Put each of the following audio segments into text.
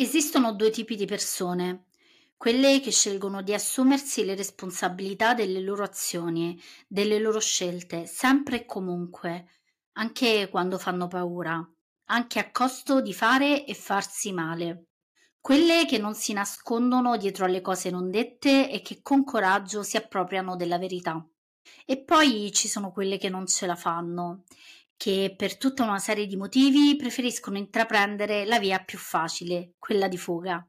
Esistono due tipi di persone: quelle che scelgono di assumersi le responsabilità delle loro azioni, delle loro scelte, sempre e comunque, anche quando fanno paura, anche a costo di fare e farsi male. Quelle che non si nascondono dietro alle cose non dette e che con coraggio si appropriano della verità. E poi ci sono quelle che non ce la fanno, che per tutta una serie di motivi preferiscono intraprendere la via più facile, quella di fuga.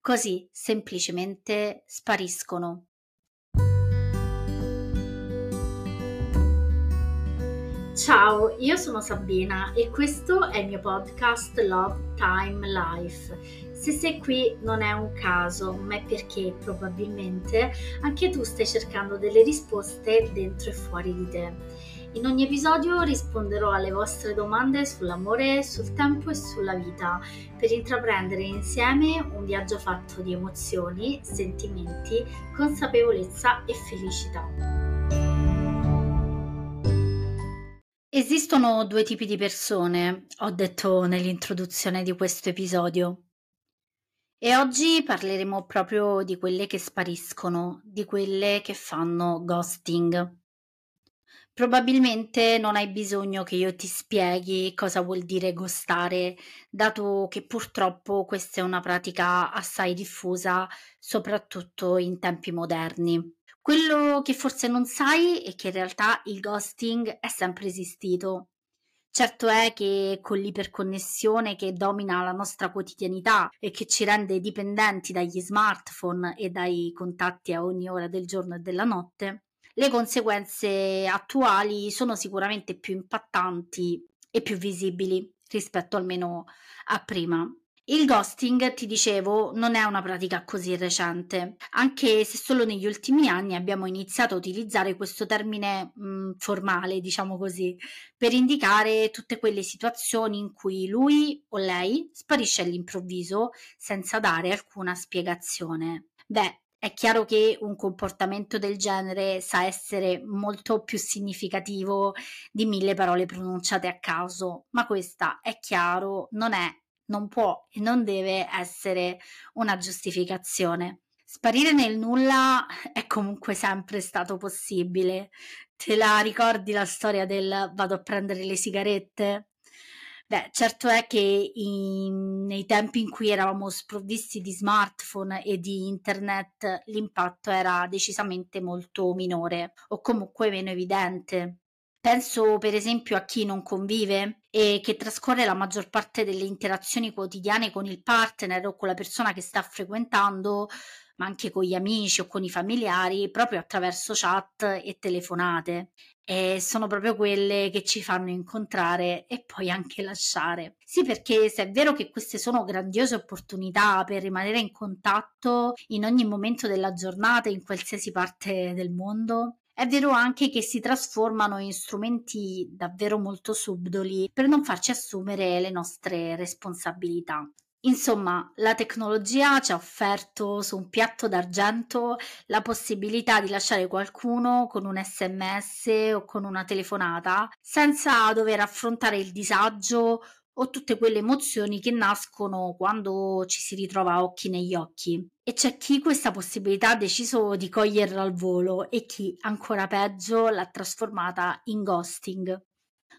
Così semplicemente spariscono. Ciao, io sono Sabina e questo è il mio podcast Love Time Life. Se sei qui non è un caso, ma è perché probabilmente anche tu stai cercando delle risposte dentro e fuori di te. In ogni episodio risponderò alle vostre domande sull'amore, sul tempo e sulla vita per intraprendere insieme un viaggio fatto di emozioni, sentimenti, consapevolezza e felicità. Esistono due tipi di persone, ho detto nell'introduzione di questo episodio. E oggi parleremo proprio di quelle che spariscono, di quelle che fanno ghosting. Probabilmente non hai bisogno che io ti spieghi cosa vuol dire gostare, dato che purtroppo questa è una pratica assai diffusa, soprattutto in tempi moderni. Quello che forse non sai è che in realtà il ghosting è sempre esistito. Certo è che con l'iperconnessione che domina la nostra quotidianità e che ci rende dipendenti dagli smartphone e dai contatti a ogni ora del giorno e della notte, le conseguenze attuali sono sicuramente più impattanti e più visibili rispetto almeno a prima. Il ghosting, ti dicevo, non è una pratica così recente, anche se solo negli ultimi anni abbiamo iniziato a utilizzare questo termine mh, mm, formale, diciamo così, per indicare tutte quelle situazioni in cui lui o lei sparisce all'improvviso senza dare alcuna spiegazione. Beh, è chiaro che un comportamento del genere sa essere molto più significativo di mille parole pronunciate a caso, ma questa è chiaro, non è, non può e non deve essere una giustificazione. Sparire nel nulla è comunque sempre stato possibile. Te la ricordi la storia del vado a prendere le sigarette? Beh, certo è che in, nei tempi in cui eravamo sprovvisti di smartphone e di internet l'impatto era decisamente molto minore o comunque meno evidente. Penso per esempio a chi non convive e che trascorre la maggior parte delle interazioni quotidiane con il partner o con la persona che sta frequentando, ma anche con gli amici o con i familiari, proprio attraverso chat e telefonate e sono proprio quelle che ci fanno incontrare e poi anche lasciare. Sì, perché se è vero che queste sono grandiose opportunità per rimanere in contatto in ogni momento della giornata, in qualsiasi parte del mondo, è vero anche che si trasformano in strumenti davvero molto subdoli per non farci assumere le nostre responsabilità. Insomma, la tecnologia ci ha offerto su un piatto d'argento la possibilità di lasciare qualcuno con un sms o con una telefonata senza dover affrontare il disagio o tutte quelle emozioni che nascono quando ci si ritrova occhi negli occhi. E c'è chi questa possibilità ha deciso di coglierla al volo e chi, ancora peggio, l'ha trasformata in ghosting.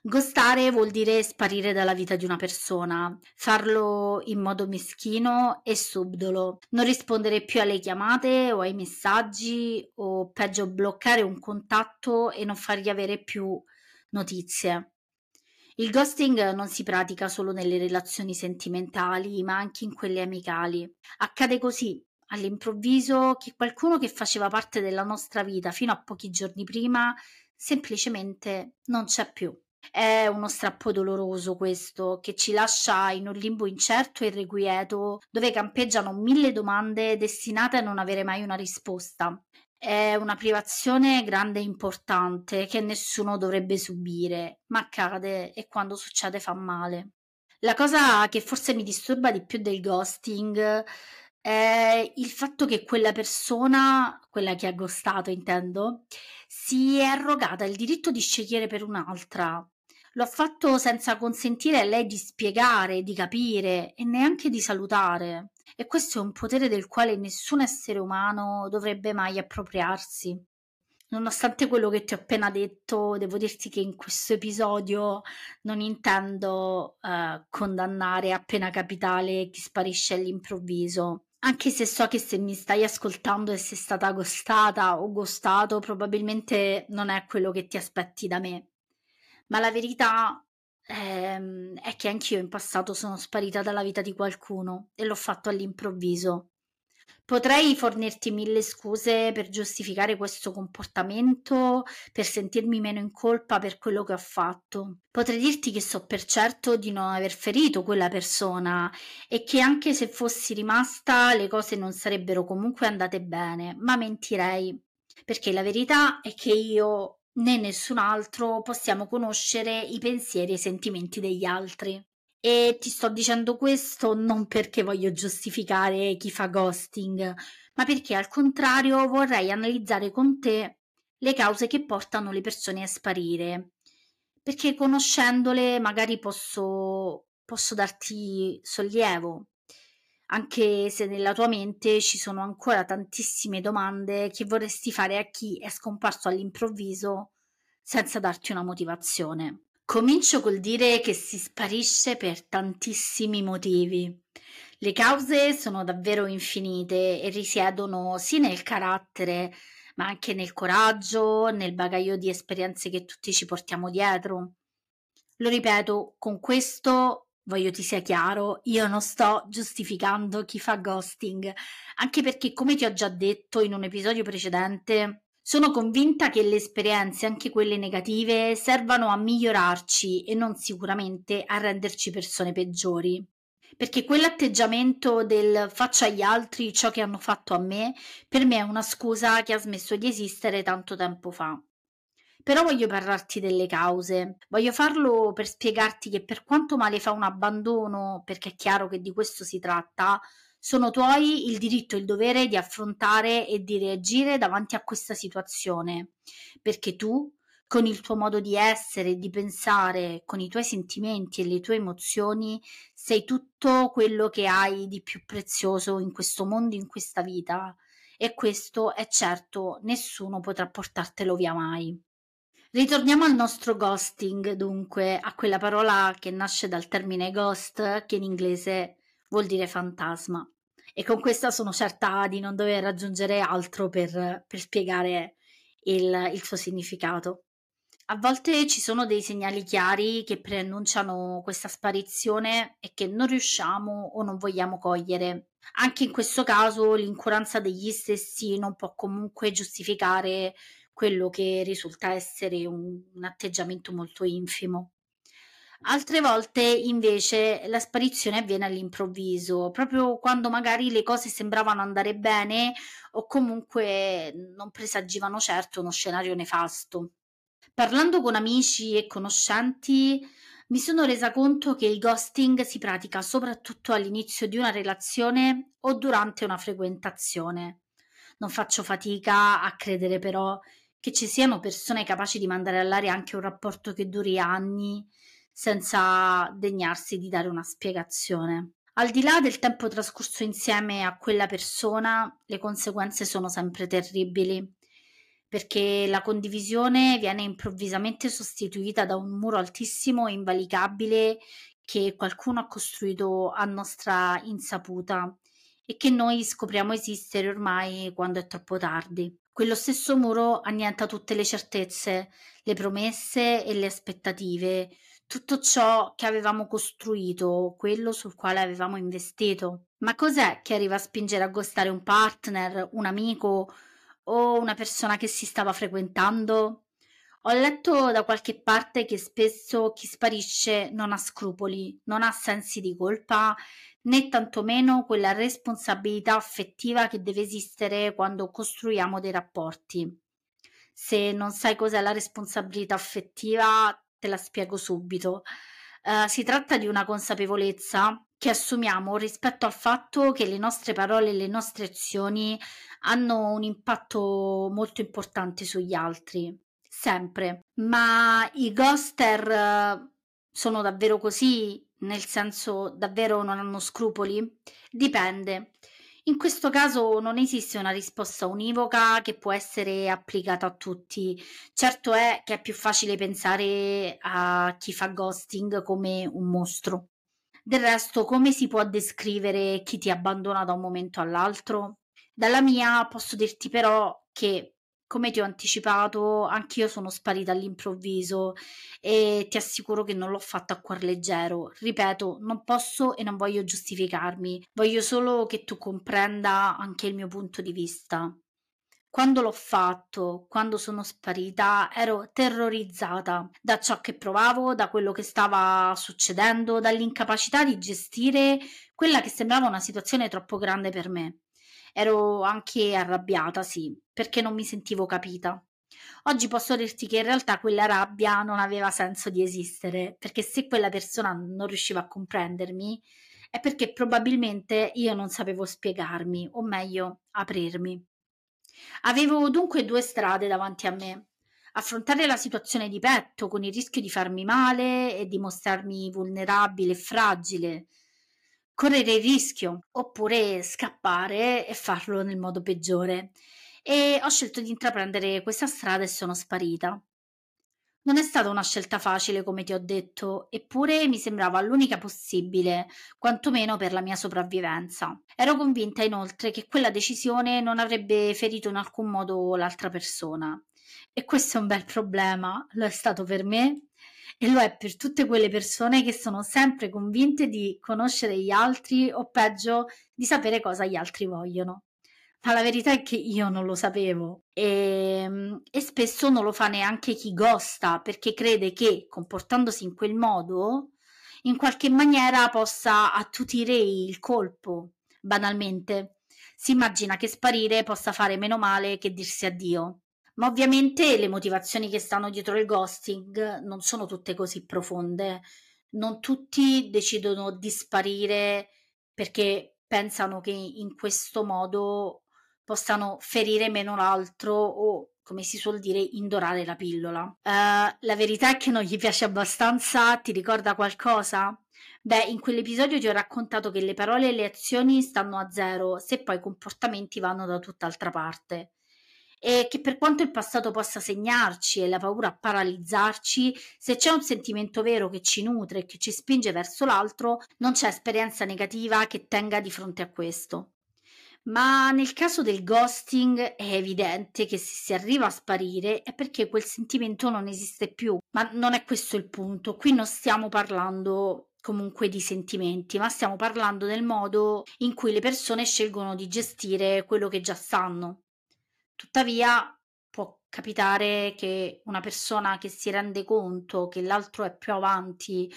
Ghostare vuol dire sparire dalla vita di una persona, farlo in modo meschino e subdolo, non rispondere più alle chiamate o ai messaggi o peggio bloccare un contatto e non fargli avere più notizie. Il ghosting non si pratica solo nelle relazioni sentimentali, ma anche in quelle amicali. Accade così, all'improvviso, che qualcuno che faceva parte della nostra vita fino a pochi giorni prima semplicemente non c'è più. È uno strappo doloroso questo, che ci lascia in un limbo incerto e irrequieto, dove campeggiano mille domande destinate a non avere mai una risposta. È una privazione grande e importante che nessuno dovrebbe subire, ma accade e quando succede fa male. La cosa che forse mi disturba di più del ghosting è il fatto che quella persona, quella che ha ghostato intendo, si è arrogata il diritto di scegliere per un'altra. L'ho fatto senza consentire a lei di spiegare, di capire e neanche di salutare. E questo è un potere del quale nessun essere umano dovrebbe mai appropriarsi. Nonostante quello che ti ho appena detto, devo dirti che in questo episodio non intendo uh, condannare appena capitale chi sparisce all'improvviso. Anche se so che se mi stai ascoltando e sei stata gostata o gostato, probabilmente non è quello che ti aspetti da me. Ma la verità ehm, è che anch'io in passato sono sparita dalla vita di qualcuno e l'ho fatto all'improvviso. Potrei fornirti mille scuse per giustificare questo comportamento, per sentirmi meno in colpa per quello che ho fatto. Potrei dirti che so per certo di non aver ferito quella persona e che anche se fossi rimasta le cose non sarebbero comunque andate bene, ma mentirei. Perché la verità è che io né nessun altro possiamo conoscere i pensieri e i sentimenti degli altri. E ti sto dicendo questo non perché voglio giustificare chi fa ghosting, ma perché al contrario vorrei analizzare con te le cause che portano le persone a sparire. Perché conoscendole magari posso, posso darti sollievo, anche se nella tua mente ci sono ancora tantissime domande che vorresti fare a chi è scomparso all'improvviso senza darti una motivazione. Comincio col dire che si sparisce per tantissimi motivi. Le cause sono davvero infinite e risiedono sì nel carattere, ma anche nel coraggio, nel bagaglio di esperienze che tutti ci portiamo dietro. Lo ripeto, con questo voglio ti sia chiaro, io non sto giustificando chi fa ghosting, anche perché come ti ho già detto in un episodio precedente, sono convinta che le esperienze, anche quelle negative, servano a migliorarci e non sicuramente a renderci persone peggiori. Perché quell'atteggiamento del faccio agli altri ciò che hanno fatto a me, per me è una scusa che ha smesso di esistere tanto tempo fa. Però voglio parlarti delle cause. Voglio farlo per spiegarti che per quanto male fa un abbandono, perché è chiaro che di questo si tratta, sono tuoi il diritto e il dovere di affrontare e di reagire davanti a questa situazione, perché tu, con il tuo modo di essere di pensare, con i tuoi sentimenti e le tue emozioni, sei tutto quello che hai di più prezioso in questo mondo, in questa vita. E questo è certo, nessuno potrà portartelo via mai. Ritorniamo al nostro ghosting, dunque, a quella parola che nasce dal termine ghost, che in inglese vuol dire fantasma. E con questa sono certa di non dover aggiungere altro per, per spiegare il, il suo significato. A volte ci sono dei segnali chiari che preannunciano questa sparizione e che non riusciamo o non vogliamo cogliere. Anche in questo caso l'incuranza degli stessi non può comunque giustificare quello che risulta essere un, un atteggiamento molto infimo. Altre volte invece la sparizione avviene all'improvviso, proprio quando magari le cose sembravano andare bene o comunque non presagivano certo uno scenario nefasto. Parlando con amici e conoscenti, mi sono resa conto che il ghosting si pratica soprattutto all'inizio di una relazione o durante una frequentazione. Non faccio fatica a credere però che ci siano persone capaci di mandare all'aria anche un rapporto che duri anni senza degnarsi di dare una spiegazione. Al di là del tempo trascorso insieme a quella persona, le conseguenze sono sempre terribili, perché la condivisione viene improvvisamente sostituita da un muro altissimo e invalicabile che qualcuno ha costruito a nostra insaputa e che noi scopriamo esistere ormai quando è troppo tardi. Quello stesso muro annienta tutte le certezze, le promesse e le aspettative, tutto ciò che avevamo costruito, quello sul quale avevamo investito. Ma cos'è che arriva a spingere a gostare un partner, un amico o una persona che si stava frequentando? Ho letto da qualche parte che spesso chi sparisce non ha scrupoli, non ha sensi di colpa, né tantomeno quella responsabilità affettiva che deve esistere quando costruiamo dei rapporti. Se non sai cos'è la responsabilità affettiva, te la spiego subito. Uh, si tratta di una consapevolezza che assumiamo rispetto al fatto che le nostre parole e le nostre azioni hanno un impatto molto importante sugli altri. sempre. Ma i ghoster eh, sono davvero così? Nel senso, davvero non hanno scrupoli? Dipende. In questo caso non esiste una risposta univoca che può essere applicata a tutti. Certo è che è più facile pensare a chi fa ghosting come un mostro. Del resto, come si può descrivere chi ti abbandona da un momento all'altro? Dalla mia posso dirti però che come ti ho anticipato, anch'io sono sparita all'improvviso e ti assicuro che non l'ho fatto a cuor leggero. Ripeto, non posso e non voglio giustificarmi, voglio solo che tu comprenda anche il mio punto di vista. Quando l'ho fatto, quando sono sparita, ero terrorizzata da ciò che provavo, da quello che stava succedendo, dall'incapacità di gestire quella che sembrava una situazione troppo grande per me. Ero anche arrabbiata, sì, perché non mi sentivo capita. Oggi posso dirti che in realtà quella rabbia non aveva senso di esistere, perché se quella persona non riusciva a comprendermi, è perché probabilmente io non sapevo spiegarmi, o meglio, aprirmi. Avevo dunque due strade davanti a me. Affrontare la situazione di petto con il rischio di farmi male e di mostrarmi vulnerabile e fragile, correre il rischio oppure scappare e farlo nel modo peggiore. E ho scelto di intraprendere questa strada e sono sparita. Non è stata una scelta facile, come ti ho detto, eppure mi sembrava l'unica possibile, quantomeno per la mia sopravvivenza. Ero convinta inoltre che quella decisione non avrebbe ferito in alcun modo l'altra persona. E questo è un bel problema, lo è stato per me e lo è per tutte quelle persone che sono sempre convinte di conoscere gli altri o peggio di sapere cosa gli altri vogliono. Ma la verità è che io non lo sapevo e, ehm, e spesso non lo fa neanche chi gosta perché crede che comportandosi in quel modo in qualche maniera possa attutire il colpo, banalmente. Si immagina che sparire possa fare meno male che dirsi addio. Ma ovviamente le motivazioni che stanno dietro il ghosting non sono tutte così profonde. Non tutti decidono di sparire perché pensano che in questo modo possano ferire meno l'altro o, come si suol dire, indorare la pillola. Uh, la verità è che non gli piace abbastanza, ti ricorda qualcosa? Beh, in quell'episodio ti ho raccontato che le parole e le azioni stanno a zero se poi i comportamenti vanno da tutt'altra parte e che per quanto il passato possa segnarci e la paura paralizzarci, se c'è un sentimento vero che ci nutre e che ci spinge verso l'altro, non c'è esperienza negativa che tenga di fronte a questo. Ma nel caso del ghosting è evidente che se si arriva a sparire è perché quel sentimento non esiste più. Ma non è questo il punto. Qui non stiamo parlando comunque di sentimenti, ma stiamo parlando del modo in cui le persone scelgono di gestire quello che già sanno. Tuttavia può capitare che una persona che si rende conto che l'altro è più avanti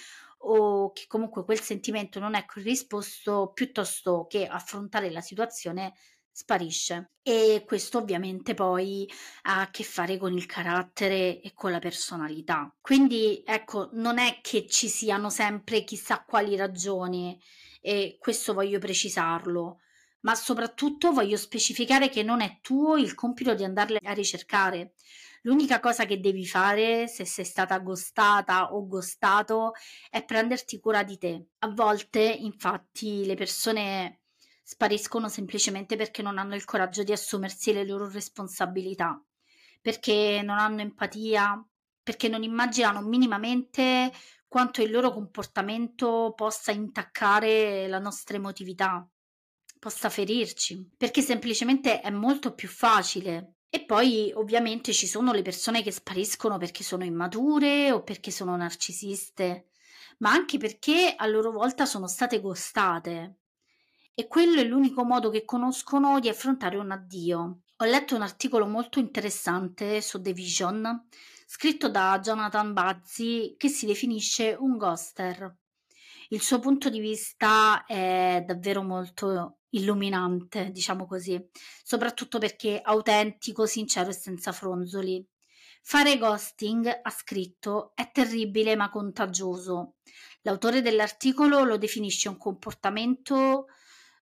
o che comunque quel sentimento non è corrisposto, piuttosto che affrontare la situazione sparisce e questo ovviamente poi ha a che fare con il carattere e con la personalità. Quindi ecco, non è che ci siano sempre chissà quali ragioni e questo voglio precisarlo ma soprattutto voglio specificare che non è tuo il compito di andarle a ricercare. L'unica cosa che devi fare se sei stata gostata o gostato è prenderti cura di te. A volte, infatti, le persone spariscono semplicemente perché non hanno il coraggio di assumersi le loro responsabilità, perché non hanno empatia, perché non immaginano minimamente quanto il loro comportamento possa intaccare la nostra emotività possa ferirci, perché semplicemente è molto più facile. E poi ovviamente ci sono le persone che spariscono perché sono immature o perché sono narcisiste, ma anche perché a loro volta sono state gostate. E quello è l'unico modo che conoscono di affrontare un addio. Ho letto un articolo molto interessante su The Vision, scritto da Jonathan Bazzi, che si definisce un ghoster. Il suo punto di vista è davvero molto illuminante, diciamo così, soprattutto perché autentico, sincero e senza fronzoli. Fare ghosting, ha scritto, è terribile ma contagioso. L'autore dell'articolo lo definisce un comportamento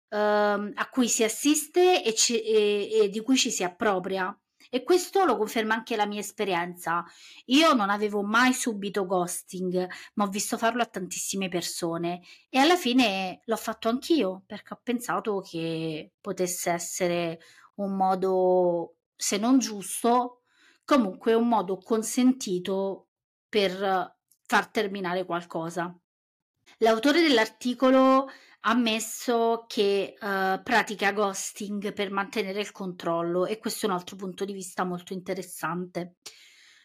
eh, a cui si assiste e, ci, e, e di cui ci si appropria E questo lo conferma anche la mia esperienza. Io non avevo mai subito ghosting, ma ho visto farlo a tantissime persone e alla fine l'ho fatto anch'io perché ho pensato che potesse essere un modo, se non giusto, comunque un modo consentito per far terminare qualcosa. L'autore dell'articolo ammesso che uh, pratica ghosting per mantenere il controllo e questo è un altro punto di vista molto interessante.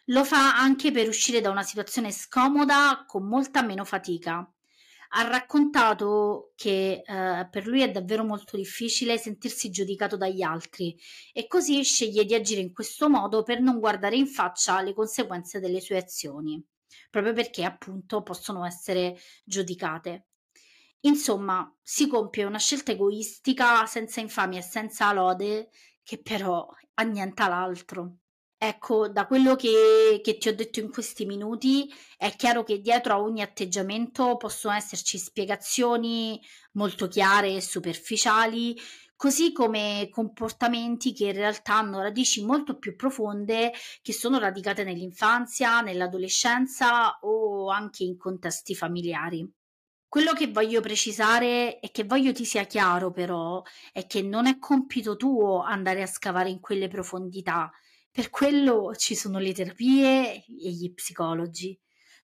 Lo fa anche per uscire da una situazione scomoda con molta meno fatica. Ha raccontato che uh, per lui è davvero molto difficile sentirsi giudicato dagli altri e così sceglie di agire in questo modo per non guardare in faccia le conseguenze delle sue azioni proprio perché appunto possono essere giudicate. Insomma, si compie una scelta egoistica senza infamia e senza lode che però annienta l'altro. Ecco, da quello che, che, ti ho detto in questi minuti, è chiaro che dietro a ogni atteggiamento possono esserci spiegazioni molto chiare e superficiali così come comportamenti che in realtà hanno radici molto più profonde che sono radicate nell'infanzia, nell'adolescenza o anche in contesti familiari. Quello che voglio precisare e che voglio ti sia chiaro però è che non è compito tuo andare a scavare in quelle profondità, per quello ci sono le terapie e gli psicologi.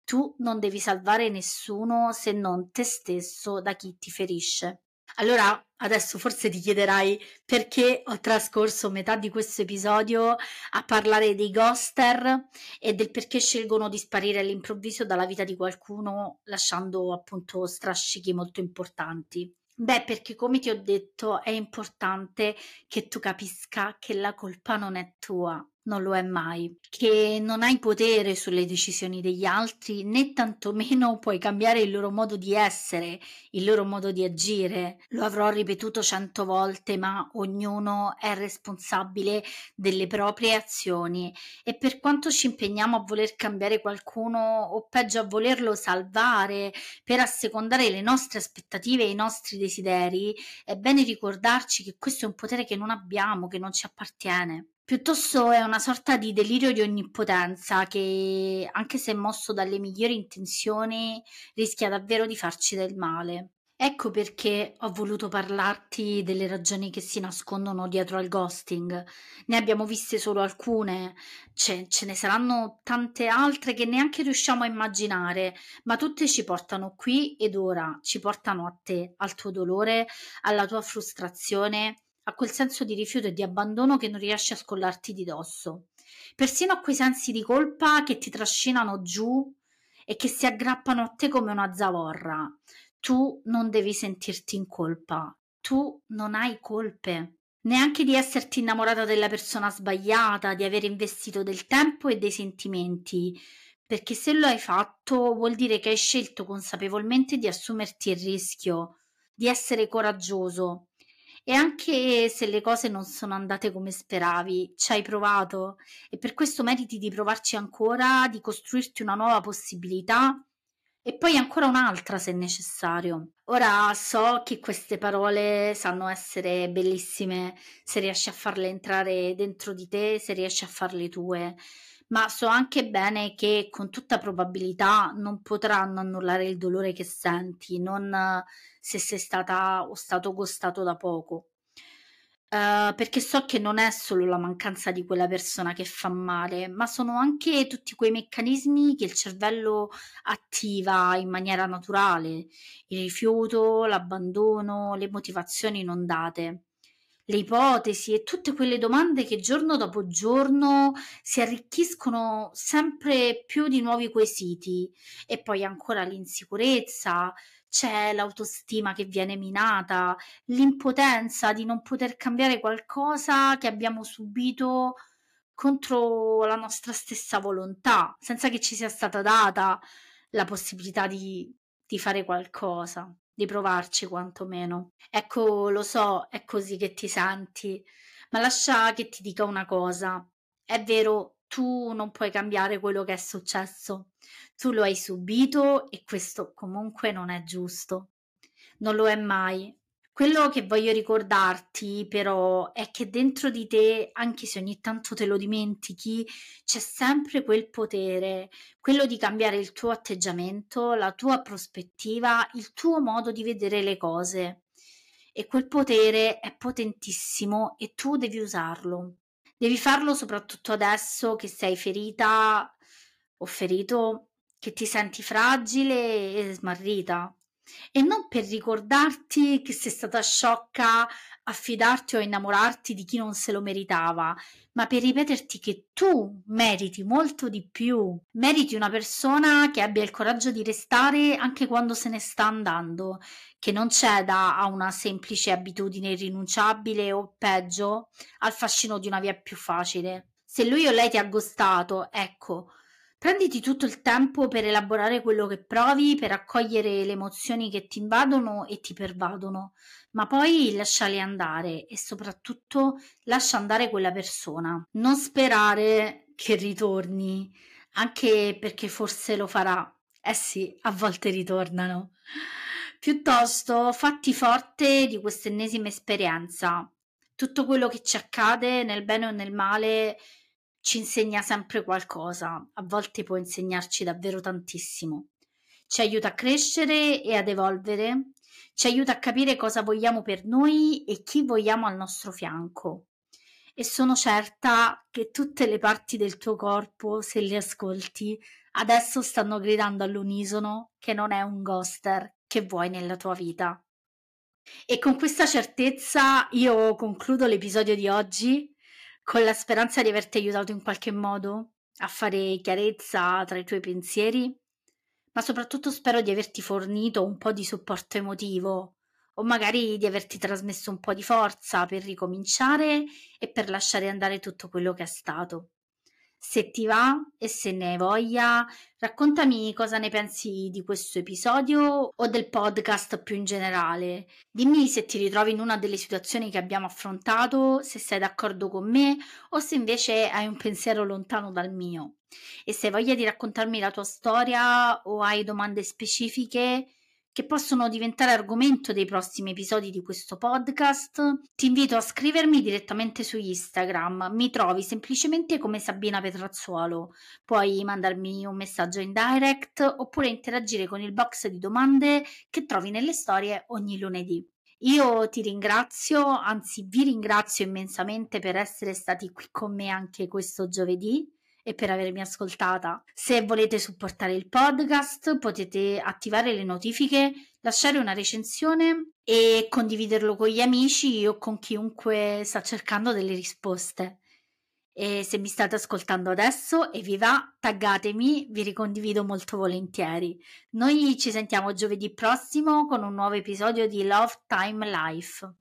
Tu non devi salvare nessuno se non te stesso da chi ti ferisce. Allora, adesso forse ti chiederai perché ho trascorso metà di questo episodio a parlare dei ghoster e del perché scelgono di sparire all'improvviso dalla vita di qualcuno lasciando appunto strascichi molto importanti. Beh, perché come ti ho detto è importante che tu capisca che la colpa non è tua, non lo è mai, che non hai potere sulle decisioni degli altri né tantomeno puoi cambiare il loro modo di essere, il loro modo di agire. Lo avrò ripetuto cento volte, ma ognuno è responsabile delle proprie azioni e per quanto ci impegniamo a voler cambiare qualcuno o peggio a volerlo salvare per assecondare le nostre aspettative e i nostri desideri, è bene ricordarci che questo è un potere che non abbiamo, che non ci appartiene. Piuttosto è una sorta di delirio di onnipotenza che, anche se mosso dalle migliori intenzioni, rischia davvero di farci del male. Ecco perché ho voluto parlarti delle ragioni che si nascondono dietro al ghosting. Ne abbiamo viste solo alcune, ce, ce, ne saranno tante altre che neanche riusciamo a immaginare, ma tutte ci portano qui ed ora, ci portano a te, al tuo dolore, alla tua frustrazione a quel senso di rifiuto e di abbandono che non riesci a scollarti di dosso, persino a quei sensi di colpa che ti trascinano giù e che si aggrappano a te come una zavorra. Tu non devi sentirti in colpa, tu non hai colpe, neanche di esserti innamorata della persona sbagliata, di aver investito del tempo e dei sentimenti, perché se lo hai fatto vuol dire che hai scelto consapevolmente di assumerti il rischio, di essere coraggioso, e anche se le cose non sono andate come speravi, ci hai provato? E per questo meriti di provarci ancora, di costruirti una nuova possibilità? E poi ancora un'altra se necessario. Ora so che queste parole sanno essere bellissime se riesci a farle entrare dentro di te, se riesci a farle tue, ma so anche bene che con tutta probabilità non potranno annullare il dolore che senti, non se sei stata o stato gostato da poco. Uh, perché so che non è solo la mancanza di quella persona che fa male, ma sono anche tutti quei meccanismi che il cervello attiva in maniera naturale, il rifiuto, l'abbandono, le motivazioni non date le ipotesi e tutte quelle domande che giorno dopo giorno si arricchiscono sempre più di nuovi quesiti. E poi ancora l'insicurezza, c'è l'autostima che viene minata, l'impotenza di non poter cambiare qualcosa che abbiamo subito contro la nostra stessa volontà, senza che ci sia stata data la possibilità di, di fare qualcosa di provarci quantomeno. Ecco, lo so, è così che ti senti, ma lascia che ti dica una cosa. È vero, tu non puoi cambiare quello che è successo. Tu lo hai subito e questo comunque non è giusto. Non lo è mai. Quello che voglio ricordarti però è che dentro di te, anche se ogni tanto te lo dimentichi, c'è sempre quel potere, quello di cambiare il tuo atteggiamento, la tua prospettiva, il tuo modo di vedere le cose. E quel potere è potentissimo e tu devi usarlo. Devi farlo soprattutto adesso che sei ferita o ferito, che ti senti fragile e smarrita e non per ricordarti che sei stata sciocca a fidarti o a innamorarti di chi non se lo meritava, ma per ripeterti che tu meriti molto di più. Meriti una persona che abbia il coraggio di restare anche quando se ne sta andando, che non ceda a una semplice abitudine irrinunciabile o peggio al fascino di una via più facile. Se lui o lei ti ha gustato, ecco, Prenditi tutto il tempo per elaborare quello che provi, per accogliere le emozioni che ti invadono e ti pervadono, ma poi lasciali andare e soprattutto lascia andare quella persona. Non sperare che ritorni, anche perché forse lo farà. Eh sì, a volte ritornano. Piuttosto fatti forte di questa ennesima esperienza. Tutto quello che ci accade, nel bene o nel male, ci insegna sempre qualcosa, a volte può insegnarci davvero tantissimo. Ci aiuta a crescere e ad evolvere, ci aiuta a capire cosa vogliamo per noi e chi vogliamo al nostro fianco. E sono certa che tutte le parti del tuo corpo, se le ascolti, adesso stanno gridando all'unisono che non è un ghoster che vuoi nella tua vita. E con questa certezza io concludo l'episodio di oggi con la speranza di averti aiutato in qualche modo a fare chiarezza tra i tuoi pensieri, ma soprattutto spero di averti fornito un po' di supporto emotivo o magari di averti trasmesso un po' di forza per ricominciare e per lasciare andare tutto quello che è stato. Se ti va e se ne hai voglia, raccontami cosa ne pensi di questo episodio o del podcast più in generale. Dimmi se ti ritrovi in una delle situazioni che abbiamo affrontato, se sei d'accordo con me o se invece hai un pensiero lontano dal mio. E se hai voglia di raccontarmi la tua storia o hai domande specifiche, che possono diventare argomento dei prossimi episodi di questo podcast, ti invito a scrivermi direttamente su Instagram. Mi trovi semplicemente come Sabina Petrazzuolo. Puoi mandarmi un messaggio in direct oppure interagire con il box di domande che trovi nelle storie ogni lunedì. Io ti ringrazio, anzi vi ringrazio immensamente per essere stati qui con me anche questo giovedì e per avermi ascoltata. Se volete supportare il podcast potete attivare le notifiche, lasciare una recensione e condividerlo con gli amici o con chiunque sta cercando delle risposte. E se mi state ascoltando adesso e vi va, taggatemi, vi ricondivido molto volentieri. Noi ci sentiamo giovedì prossimo con un nuovo episodio di Love Time Life.